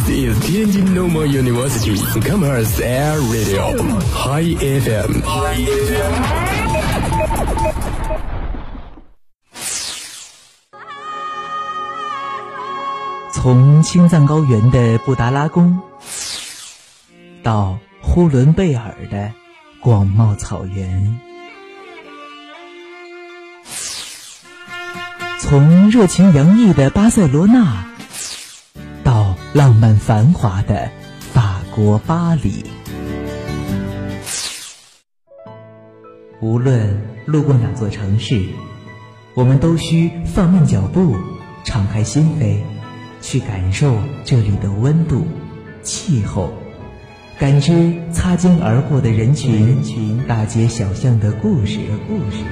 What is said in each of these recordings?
This is Tianjin Normal University Commerce Air Radio High FM。从青藏高原的布达拉宫，到呼伦贝尔的广袤草原。从热情洋溢的巴塞罗那，浪漫繁华的法国巴黎，无论路过哪座城市，我们都需放慢脚步，敞开心扉，去感受这里的温度、气候，感知擦肩而过的人群、大街小巷的故事的。故事。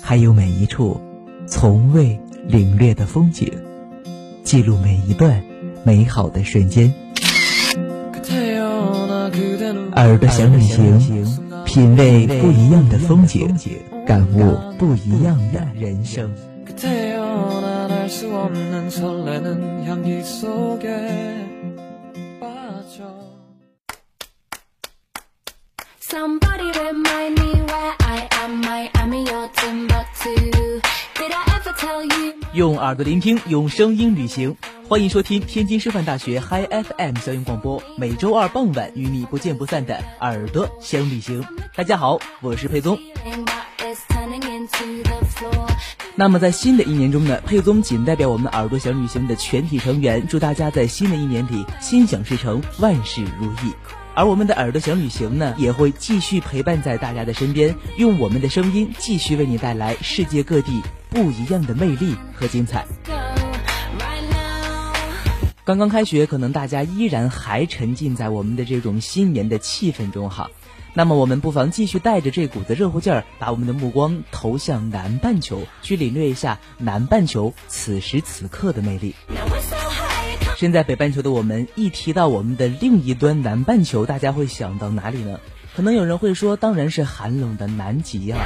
还有每一处从未领略的风景，记录每一段美好的瞬间。耳朵想旅行，品味不一样的风景，感悟不一样的人生。用耳朵聆听，用声音旅行。欢迎收听天津师范大学 Hi FM 校园广播，每周二傍晚与你不见不散的耳朵相旅行。大家好，我是佩宗。那么在新的一年中呢，佩宗仅代表我们耳朵想旅行的全体成员，祝大家在新的一年里心想事成，万事如意。而我们的耳朵想旅行呢，也会继续陪伴在大家的身边，用我们的声音继续为你带来世界各地不一样的魅力和精彩。刚刚开学，可能大家依然还沉浸在我们的这种新年的气氛中哈。那么我们不妨继续带着这股子热乎劲儿，把我们的目光投向南半球，去领略一下南半球此时此刻的魅力。身在北半球的我们，一提到我们的另一端南半球，大家会想到哪里呢？可能有人会说，当然是寒冷的南极啊。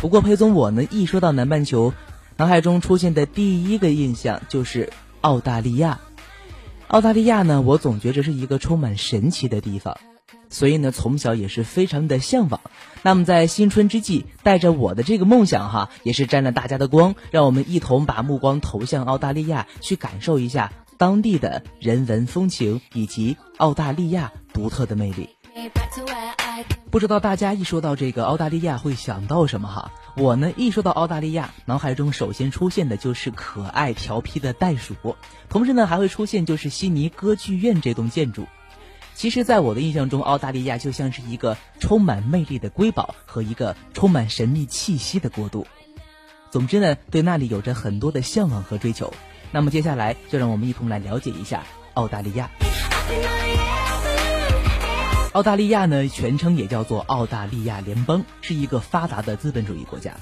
不过裴总我呢，一说到南半球，脑海中出现的第一个印象就是澳大利亚。澳大利亚呢，我总觉着是一个充满神奇的地方，所以呢，从小也是非常的向往。那么在新春之际，带着我的这个梦想哈，也是沾了大家的光，让我们一同把目光投向澳大利亚，去感受一下。当地的人文风情以及澳大利亚独特的魅力，不知道大家一说到这个澳大利亚会想到什么哈？我呢一说到澳大利亚，脑海中首先出现的就是可爱调皮的袋鼠，同时呢还会出现就是悉尼歌剧院这栋建筑。其实，在我的印象中，澳大利亚就像是一个充满魅力的瑰宝和一个充满神秘气息的国度。总之呢，对那里有着很多的向往和追求。那么接下来就让我们一同来了解一下澳大利亚。澳大利亚呢，全称也叫做澳大利亚联邦，是一个发达的资本主义国家。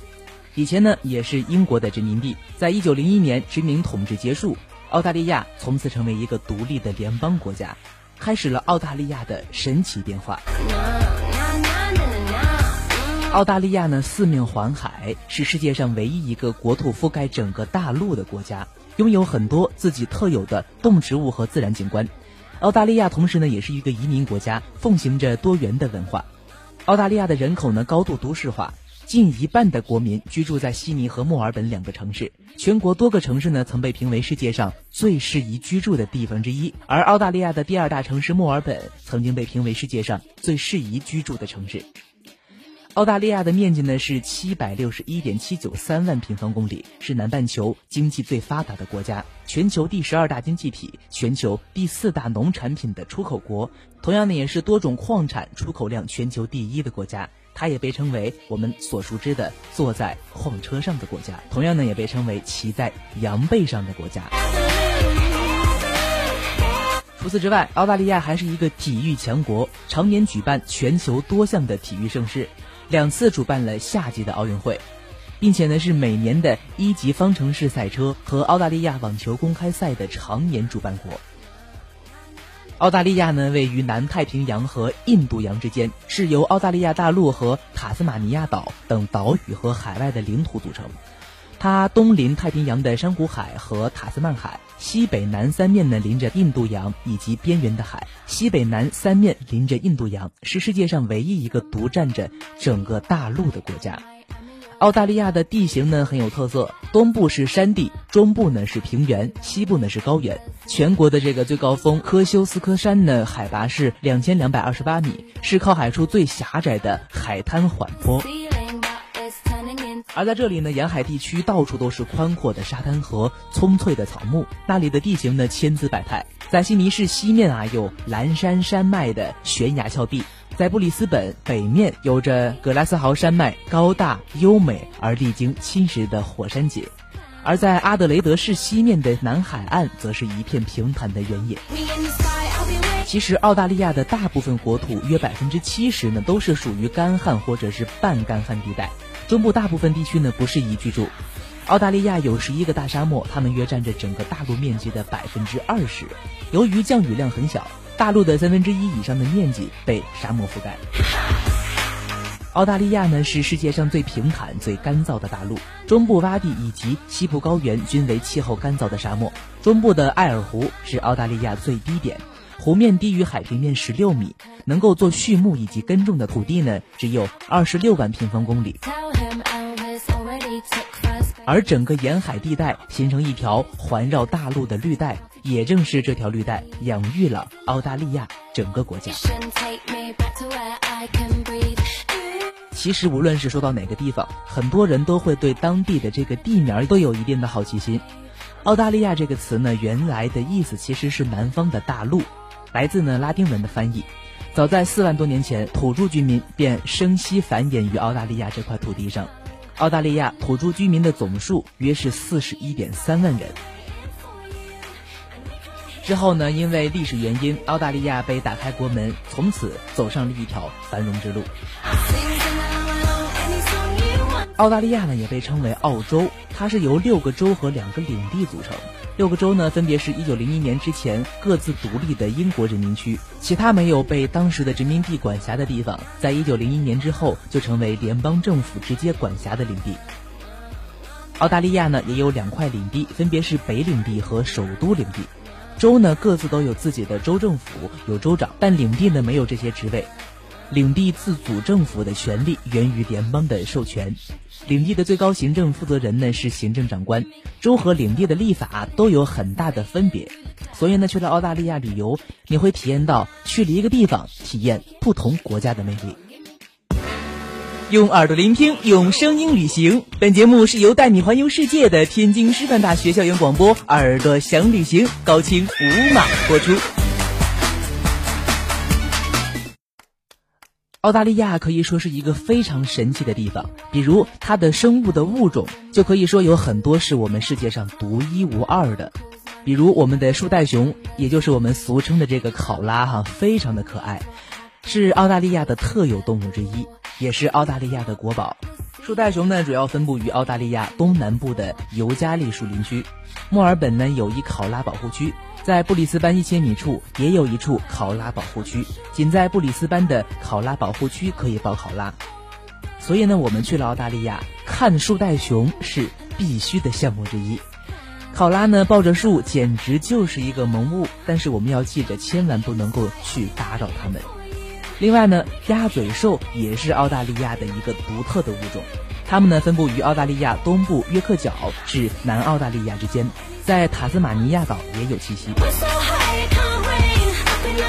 以前呢，也是英国的殖民地。在一九零一年殖民统治结束，澳大利亚从此成为一个独立的联邦国家，开始了澳大利亚的神奇变化。澳大利亚呢，四面环海，是世界上唯一一个国土覆盖整个大陆的国家。拥有很多自己特有的动植物和自然景观，澳大利亚同时呢也是一个移民国家，奉行着多元的文化。澳大利亚的人口呢高度都市化，近一半的国民居住在悉尼和墨尔本两个城市。全国多个城市呢曾被评为世界上最适宜居住的地方之一，而澳大利亚的第二大城市墨尔本曾经被评为世界上最适宜居住的城市。澳大利亚的面积呢是七百六十一点七九三万平方公里，是南半球经济最发达的国家，全球第十二大经济体，全球第四大农产品的出口国，同样呢也是多种矿产出口量全球第一的国家。它也被称为我们所熟知的坐在矿车上的国家，同样呢也被称为骑在羊背上的国家。除此之外，澳大利亚还是一个体育强国，常年举办全球多项的体育盛事。两次主办了夏季的奥运会，并且呢是每年的一级方程式赛车和澳大利亚网球公开赛的常年主办国。澳大利亚呢位于南太平洋和印度洋之间，是由澳大利亚大陆和塔斯马尼亚岛等岛屿和海外的领土组成。它东临太平洋的珊瑚海和塔斯曼海，西北南三面呢临着印度洋以及边缘的海，西北南三面临着印度洋，是世界上唯一一个独占着整个大陆的国家。澳大利亚的地形呢很有特色，东部是山地，中部呢是平原，西部呢是高原。全国的这个最高峰科修斯科山呢，海拔是两千两百二十八米，是靠海处最狭窄的海滩缓坡。而在这里呢，沿海地区到处都是宽阔的沙滩和葱翠的草木，那里的地形呢千姿百态。在悉尼市西面啊，有蓝山山脉的悬崖峭壁；在布里斯本北面，有着格拉斯豪山脉高大优美而历经侵蚀的火山节；而在阿德雷德市西面的南海岸，则是一片平坦的原野。其实，澳大利亚的大部分国土约百分之七十呢，都是属于干旱或者是半干旱地带。中部大部分地区呢不适宜居住。澳大利亚有十一个大沙漠，它们约占着整个大陆面积的百分之二十。由于降雨量很小，大陆的三分之一以上的面积被沙漠覆盖。澳大利亚呢是世界上最平坦、最干燥的大陆，中部洼地以及西部高原均为气候干燥的沙漠。中部的艾尔湖是澳大利亚最低点。湖面低于海平面十六米，能够做畜牧以及耕种的土地呢，只有二十六万平方公里。而整个沿海地带形成一条环绕大陆的绿带，也正是这条绿带养育了澳大利亚整个国家。其实无论是说到哪个地方，很多人都会对当地的这个地名都有一定的好奇心。澳大利亚这个词呢，原来的意思其实是南方的大陆。来自呢拉丁文的翻译，早在四万多年前，土著居民便生息繁衍于澳大利亚这块土地上。澳大利亚土著居民的总数约是四十一点三万人。之后呢，因为历史原因，澳大利亚被打开国门，从此走上了一条繁荣之路。澳大利亚呢，也被称为澳洲，它是由六个州和两个领地组成。六个州呢，分别是一九零一年之前各自独立的英国人民区，其他没有被当时的殖民地管辖的地方，在一九零一年之后就成为联邦政府直接管辖的领地。澳大利亚呢，也有两块领地，分别是北领地和首都领地。州呢，各自都有自己的州政府，有州长，但领地呢，没有这些职位。领地自主政府的权利源于联邦的授权，领地的最高行政负责人呢是行政长官。州和领地的立法都有很大的分别，所以呢，去了澳大利亚旅游，你会体验到去了一个地方，体验不同国家的魅力。用耳朵聆听，用声音旅行。本节目是由带你环游世界的天津师范大学校园广播耳朵想旅行高清无码播出。澳大利亚可以说是一个非常神奇的地方，比如它的生物的物种就可以说有很多是我们世界上独一无二的，比如我们的树袋熊，也就是我们俗称的这个考拉哈，非常的可爱，是澳大利亚的特有动物之一，也是澳大利亚的国宝。树袋熊呢，主要分布于澳大利亚东南部的尤加利树林区，墨尔本呢有一考拉保护区。在布里斯班一千米处也有一处考拉保护区，仅在布里斯班的考拉保护区可以抱考拉，所以呢，我们去了澳大利亚看树袋熊是必须的项目之一。考拉呢抱着树简直就是一个萌物，但是我们要记着，千万不能够去打扰它们。另外呢，鸭嘴兽也是澳大利亚的一个独特的物种，它们呢分布于澳大利亚东部约克角至南澳大利亚之间。在塔斯马尼亚岛也有栖息，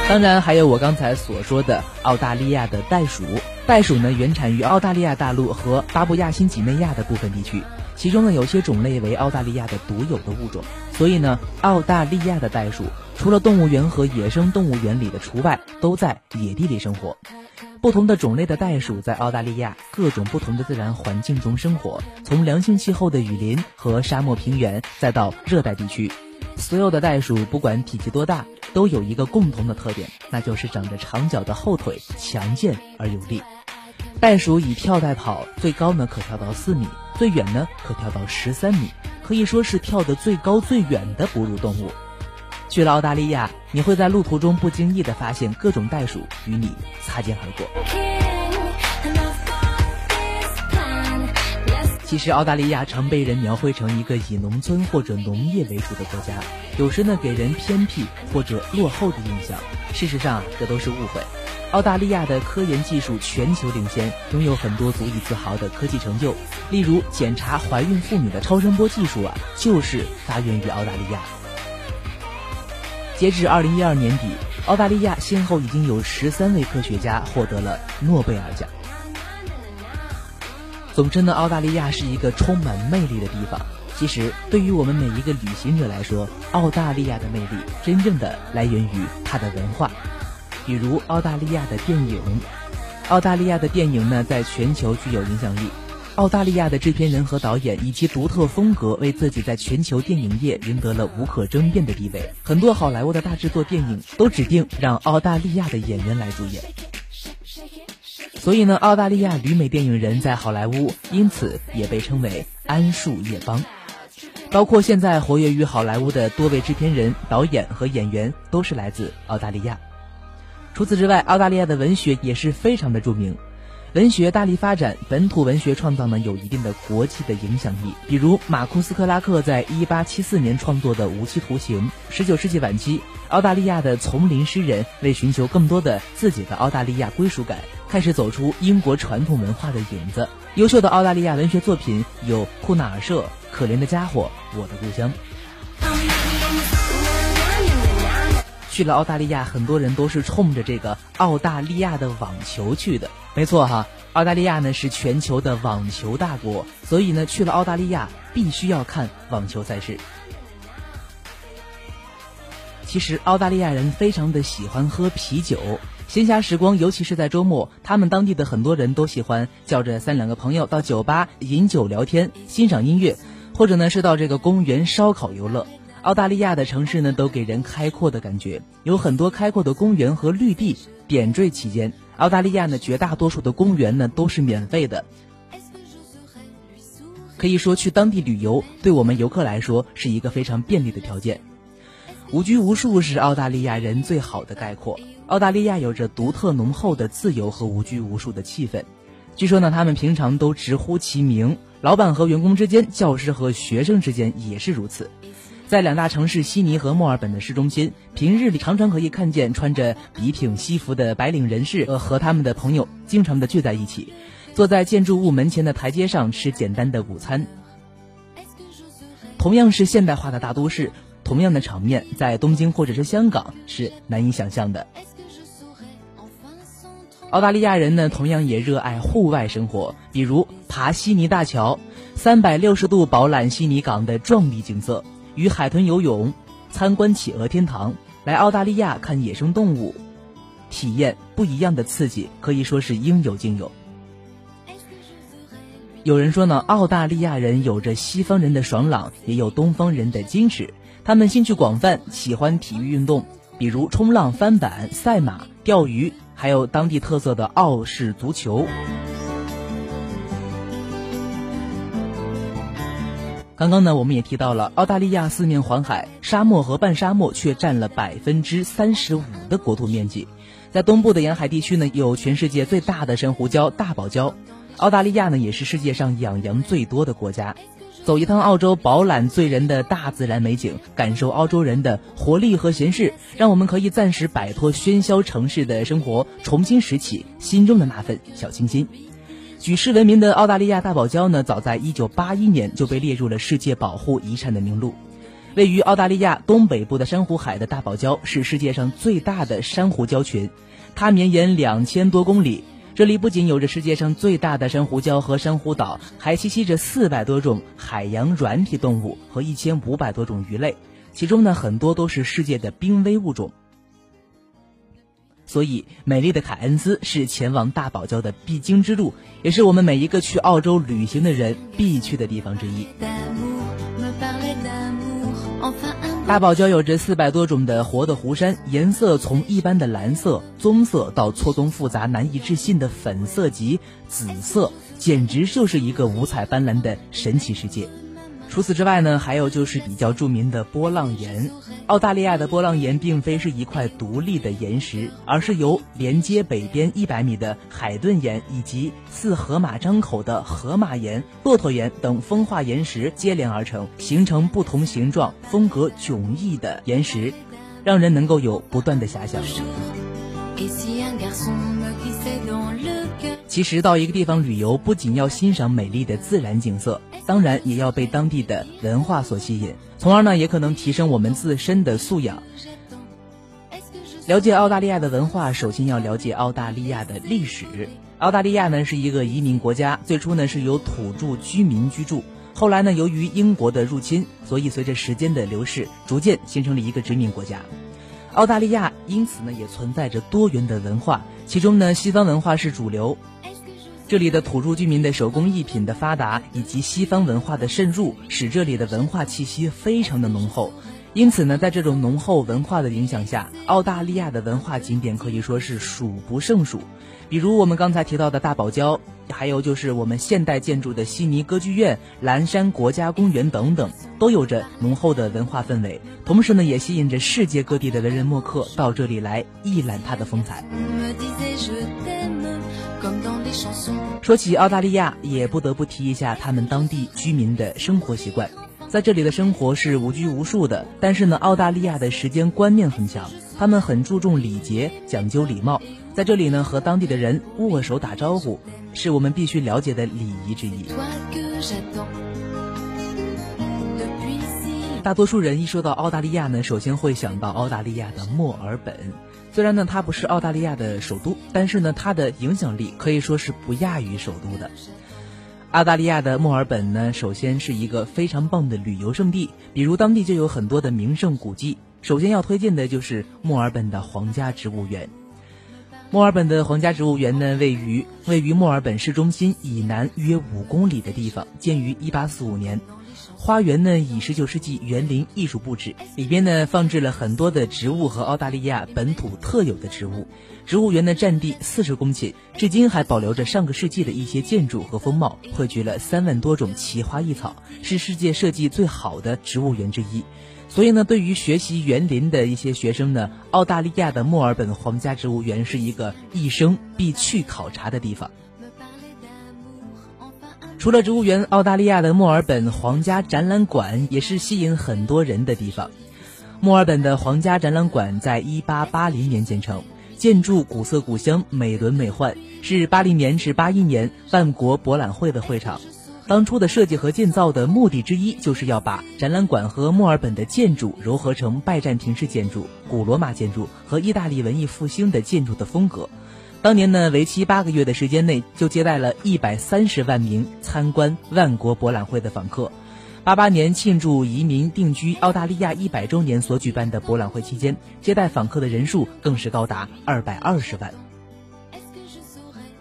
当然还有我刚才所说的澳大利亚的袋鼠。袋鼠呢原产于澳大利亚大陆和巴布亚新几内亚的部分地区，其中呢有些种类为澳大利亚的独有的物种，所以呢澳大利亚的袋鼠除了动物园和野生动物园里的除外，都在野地里生活。不同的种类的袋鼠在澳大利亚各种不同的自然环境中生活，从良性气候的雨林和沙漠平原，再到热带地区，所有的袋鼠不管体积多大，都有一个共同的特点，那就是长着长脚的后腿，强健而有力。袋鼠以跳代跑，最高呢可跳到四米，最远呢可跳到十三米，可以说是跳得最高最远的哺乳动物。去了澳大利亚，你会在路途中不经意地发现各种袋鼠与你擦肩而过。其实，澳大利亚常被人描绘成一个以农村或者农业为主的国家，有时呢给人偏僻或者落后的印象。事实上，这都是误会。澳大利亚的科研技术全球领先，拥有很多足以自豪的科技成就。例如，检查怀孕妇女的超声波技术啊，就是发源于澳大利亚。截至二零一二年底，澳大利亚先后已经有十三位科学家获得了诺贝尔奖。总之呢，澳大利亚是一个充满魅力的地方。其实，对于我们每一个旅行者来说，澳大利亚的魅力真正的来源于它的文化。比如澳大利亚的电影，澳大利亚的电影呢，在全球具有影响力。澳大利亚的制片人和导演以其独特风格，为自己在全球电影业赢得了无可争辩的地位。很多好莱坞的大制作电影都指定让澳大利亚的演员来主演。所以呢，澳大利亚旅美电影人在好莱坞因此也被称为“桉树叶帮”。包括现在活跃于好莱坞的多位制片人、导演和演员都是来自澳大利亚。除此之外，澳大利亚的文学也是非常的著名，文学大力发展，本土文学创造呢有一定的国际的影响力。比如马库斯·克拉克在1874年创作的《无期徒刑》。19世纪晚期，澳大利亚的丛林诗人为寻求更多的自己的澳大利亚归属感。开始走出英国传统文化的影子。优秀的澳大利亚文学作品有库纳尔社《可怜的家伙》《我的故乡》。去了澳大利亚，很多人都是冲着这个澳大利亚的网球去的。没错哈，澳大利亚呢是全球的网球大国，所以呢去了澳大利亚必须要看网球赛事。其实澳大利亚人非常的喜欢喝啤酒。闲暇时光，尤其是在周末，他们当地的很多人都喜欢叫着三两个朋友到酒吧饮酒聊天、欣赏音乐，或者呢是到这个公园烧烤游乐。澳大利亚的城市呢都给人开阔的感觉，有很多开阔的公园和绿地点缀其间。澳大利亚呢绝大多数的公园呢都是免费的，可以说去当地旅游对我们游客来说是一个非常便利的条件。无拘无束是澳大利亚人最好的概括。澳大利亚有着独特浓厚的自由和无拘无束的气氛。据说呢，他们平常都直呼其名，老板和员工之间，教师和学生之间也是如此。在两大城市悉尼和墨尔本的市中心，平日里常常可以看见穿着笔挺西服的白领人士，呃，和他们的朋友经常的聚在一起，坐在建筑物门前的台阶上吃简单的午餐。同样是现代化的大都市，同样的场面，在东京或者是香港是难以想象的。澳大利亚人呢，同样也热爱户外生活，比如爬悉尼大桥，三百六十度饱览悉尼港的壮丽景色；与海豚游泳，参观企鹅天堂，来澳大利亚看野生动物，体验不一样的刺激，可以说是应有尽有。有人说呢，澳大利亚人有着西方人的爽朗，也有东方人的矜持。他们兴趣广泛，喜欢体育运动，比如冲浪、翻板、赛马、钓鱼。还有当地特色的澳式足球。刚刚呢，我们也提到了澳大利亚四面环海，沙漠和半沙漠却占了百分之三十五的国土面积。在东部的沿海地区呢，有全世界最大的珊瑚礁大堡礁。澳大利亚呢，也是世界上养羊最多的国家。走一趟澳洲，饱览醉人的大自然美景，感受澳洲人的活力和闲适，让我们可以暂时摆脱喧嚣城市的生活，重新拾起心中的那份小清新。举世闻名的澳大利亚大堡礁呢，早在1981年就被列入了世界保护遗产的名录。位于澳大利亚东北部的珊瑚海的大堡礁是世界上最大的珊瑚礁群，它绵延两千多公里。这里不仅有着世界上最大的珊瑚礁和珊瑚岛，还栖息着四百多种海洋软体动物和一千五百多种鱼类，其中呢很多都是世界的濒危物种。所以，美丽的凯恩斯是前往大堡礁的必经之路，也是我们每一个去澳洲旅行的人必去的地方之一。大堡礁有着四百多种的活的湖山，颜色从一般的蓝色、棕色到错综复杂、难以置信的粉色及紫色，简直就是一个五彩斑斓的神奇世界。除此之外呢，还有就是比较著名的波浪岩。澳大利亚的波浪岩并非是一块独立的岩石，而是由连接北边一百米的海顿岩以及似河马张口的河马岩、骆驼岩等风化岩石接连而成，形成不同形状、风格迥异的岩石，让人能够有不断的遐想。其实到一个地方旅游，不仅要欣赏美丽的自然景色，当然也要被当地的文化所吸引，从而呢也可能提升我们自身的素养。了解澳大利亚的文化，首先要了解澳大利亚的历史。澳大利亚呢是一个移民国家，最初呢是由土著居民居住，后来呢由于英国的入侵，所以随着时间的流逝，逐渐形成了一个殖民国家。澳大利亚因此呢也存在着多元的文化，其中呢西方文化是主流。这里的土著居民的手工艺品的发达，以及西方文化的渗入，使这里的文化气息非常的浓厚。因此呢，在这种浓厚文化的影响下，澳大利亚的文化景点可以说是数不胜数。比如我们刚才提到的大堡礁，还有就是我们现代建筑的悉尼歌剧院、蓝山国家公园等等，都有着浓厚的文化氛围。同时呢，也吸引着世界各地的文人墨客到这里来一览它的风采。说起澳大利亚，也不得不提一下他们当地居民的生活习惯。在这里的生活是无拘无束的，但是呢，澳大利亚的时间观念很强，他们很注重礼节，讲究礼貌。在这里呢，和当地的人握手打招呼，是我们必须了解的礼仪之一。大多数人一说到澳大利亚呢，首先会想到澳大利亚的墨尔本。虽然呢，它不是澳大利亚的首都，但是呢，它的影响力可以说是不亚于首都的。澳大利亚的墨尔本呢，首先是一个非常棒的旅游胜地，比如当地就有很多的名胜古迹。首先要推荐的就是墨尔本的皇家植物园。墨尔本的皇家植物园呢，位于位于墨尔本市中心以南约五公里的地方，建于1845年。花园呢以十九世纪园林艺术布置，里边呢放置了很多的植物和澳大利亚本土特有的植物。植物园的占地四十公顷，至今还保留着上个世纪的一些建筑和风貌，汇聚了三万多种奇花异草，是世界设计最好的植物园之一。所以呢，对于学习园林的一些学生呢，澳大利亚的墨尔本皇家植物园是一个一生必去考察的地方。除了植物园，澳大利亚的墨尔本皇家展览馆也是吸引很多人的地方。墨尔本的皇家展览馆在1880年建成，建筑古色古香、美轮美奂，是80年至81年万国博览会的会场。当初的设计和建造的目的之一，就是要把展览馆和墨尔本的建筑糅合成拜占庭式建筑、古罗马建筑和意大利文艺复兴的建筑的风格。当年呢，为期八个月的时间内，就接待了一百三十万名参观万国博览会的访客。八八年庆祝移民定居澳大利亚一百周年所举办的博览会期间，接待访客的人数更是高达二百二十万。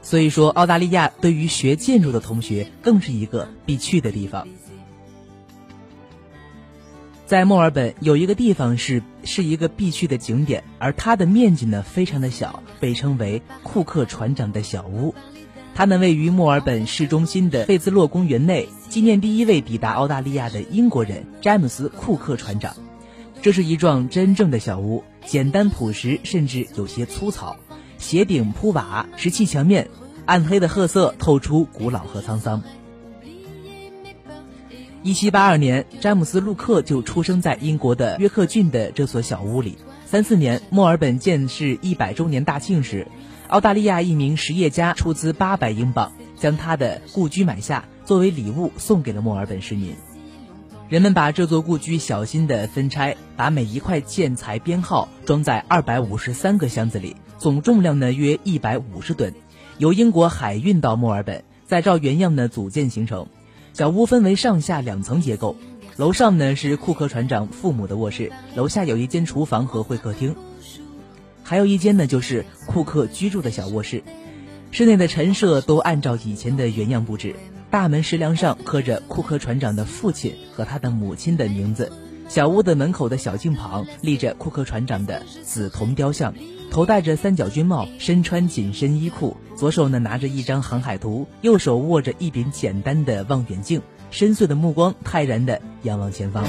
所以说，澳大利亚对于学建筑的同学，更是一个必去的地方。在墨尔本有一个地方是是一个必去的景点，而它的面积呢非常的小，被称为库克船长的小屋。它们位于墨尔本市中心的费兹洛公园内，纪念第一位抵达澳大利亚的英国人詹姆斯·库克船长。这是一幢真正的小屋，简单朴实，甚至有些粗糙，斜顶铺瓦，石砌墙面，暗黑的褐色透出古老和沧桑。一七八二年，詹姆斯·路克就出生在英国的约克郡的这所小屋里。三四年，墨尔本建市一百周年大庆时，澳大利亚一名实业家出资八百英镑，将他的故居买下，作为礼物送给了墨尔本市民。人们把这座故居小心地分拆，把每一块建材编号，装在二百五十三个箱子里，总重量呢约一百五十吨，由英国海运到墨尔本，再照原样呢组建形成。小屋分为上下两层结构，楼上呢是库克船长父母的卧室，楼下有一间厨房和会客厅，还有一间呢就是库克居住的小卧室。室内的陈设都按照以前的原样布置，大门石梁上刻着库克船长的父亲和他的母亲的名字。小屋的门口的小径旁立着库克船长的紫铜雕像，头戴着三角军帽，身穿紧身衣裤。左左手呢拿着一张航海图，右手握着一柄简单的望远镜，深邃的目光泰然的仰望前方。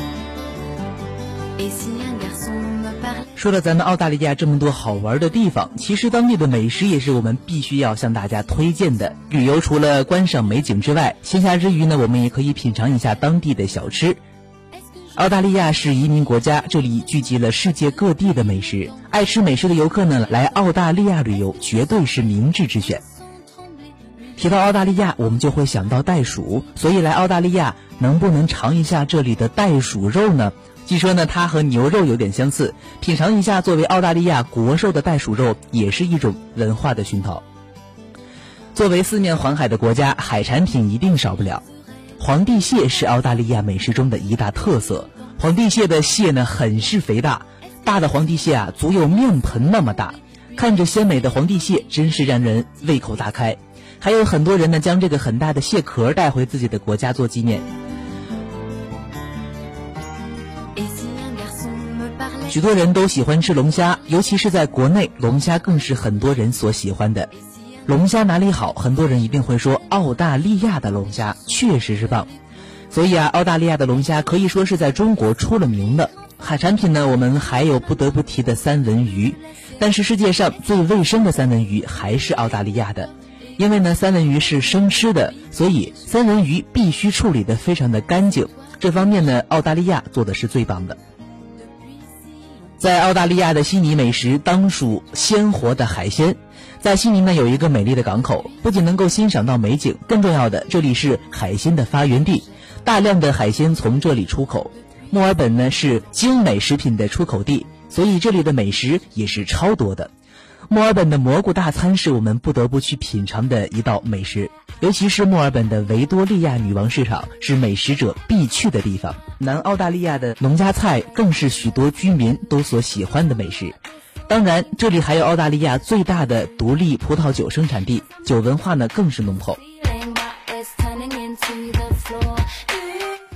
说了咱们澳大利亚这么多好玩的地方，其实当地的美食也是我们必须要向大家推荐的。旅游除了观赏美景之外，闲暇之余呢，我们也可以品尝一下当地的小吃。澳大利亚是移民国家，这里聚集了世界各地的美食。爱吃美食的游客呢，来澳大利亚旅游绝对是明智之选。提到澳大利亚，我们就会想到袋鼠，所以来澳大利亚能不能尝一下这里的袋鼠肉呢？据说呢，它和牛肉有点相似，品尝一下作为澳大利亚国兽的袋鼠肉，也是一种文化的熏陶。作为四面环海的国家，海产品一定少不了。皇帝蟹是澳大利亚美食中的一大特色。皇帝蟹的蟹呢，很是肥大，大的皇帝蟹啊，足有面盆那么大。看着鲜美的皇帝蟹，真是让人胃口大开。还有很多人呢，将这个很大的蟹壳带回自己的国家做纪念。许多人都喜欢吃龙虾，尤其是在国内，龙虾更是很多人所喜欢的。龙虾哪里好？很多人一定会说澳大利亚的龙虾确实是棒。所以啊，澳大利亚的龙虾可以说是在中国出了名的。海产品呢，我们还有不得不提的三文鱼。但是世界上最卫生的三文鱼还是澳大利亚的，因为呢，三文鱼是生吃的，所以三文鱼必须处理的非常的干净。这方面呢，澳大利亚做的是最棒的。在澳大利亚的悉尼，美食当属鲜活的海鲜。在悉尼呢，有一个美丽的港口，不仅能够欣赏到美景，更重要的，这里是海鲜的发源地，大量的海鲜从这里出口。墨尔本呢是精美食品的出口地，所以这里的美食也是超多的。墨尔本的蘑菇大餐是我们不得不去品尝的一道美食，尤其是墨尔本的维多利亚女王市场是美食者必去的地方。南澳大利亚的农家菜更是许多居民都所喜欢的美食。当然，这里还有澳大利亚最大的独立葡萄酒生产地，酒文化呢更是浓厚。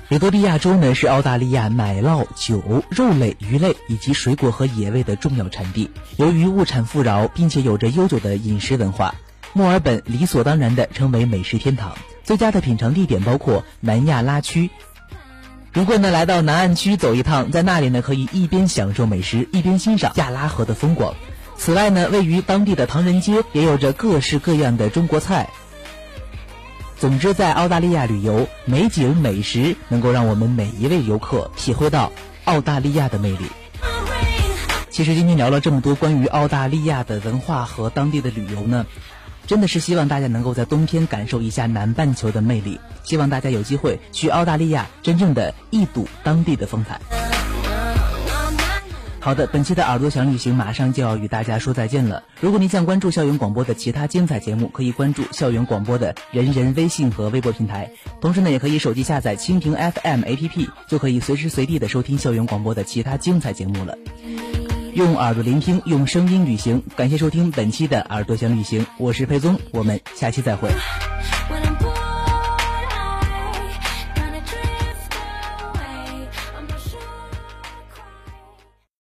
维多利亚州呢是澳大利亚奶酪、酒、肉类、鱼类以及水果和野味的重要产地。由于物产富饶，并且有着悠久的饮食文化，墨尔本理所当然地成为美食天堂。最佳的品尝地点包括南亚拉区。如果呢来到南岸区走一趟，在那里呢可以一边享受美食，一边欣赏亚拉河的风光。此外呢，位于当地的唐人街也有着各式各样的中国菜。总之，在澳大利亚旅游，美景美食能够让我们每一位游客体会到澳大利亚的魅力。其实今天聊了这么多关于澳大利亚的文化和当地的旅游呢，真的是希望大家能够在冬天感受一下南半球的魅力。希望大家有机会去澳大利亚，真正的一睹当地的风采。好的，本期的耳朵想旅行马上就要与大家说再见了。如果您想关注校园广播的其他精彩节目，可以关注校园广播的人人微信和微博平台。同时呢，也可以手机下载蜻蜓 FM APP，就可以随时随地的收听校园广播的其他精彩节目了。用耳朵聆听，用声音旅行。感谢收听本期的耳朵想旅行，我是佩宗，我们下期再会。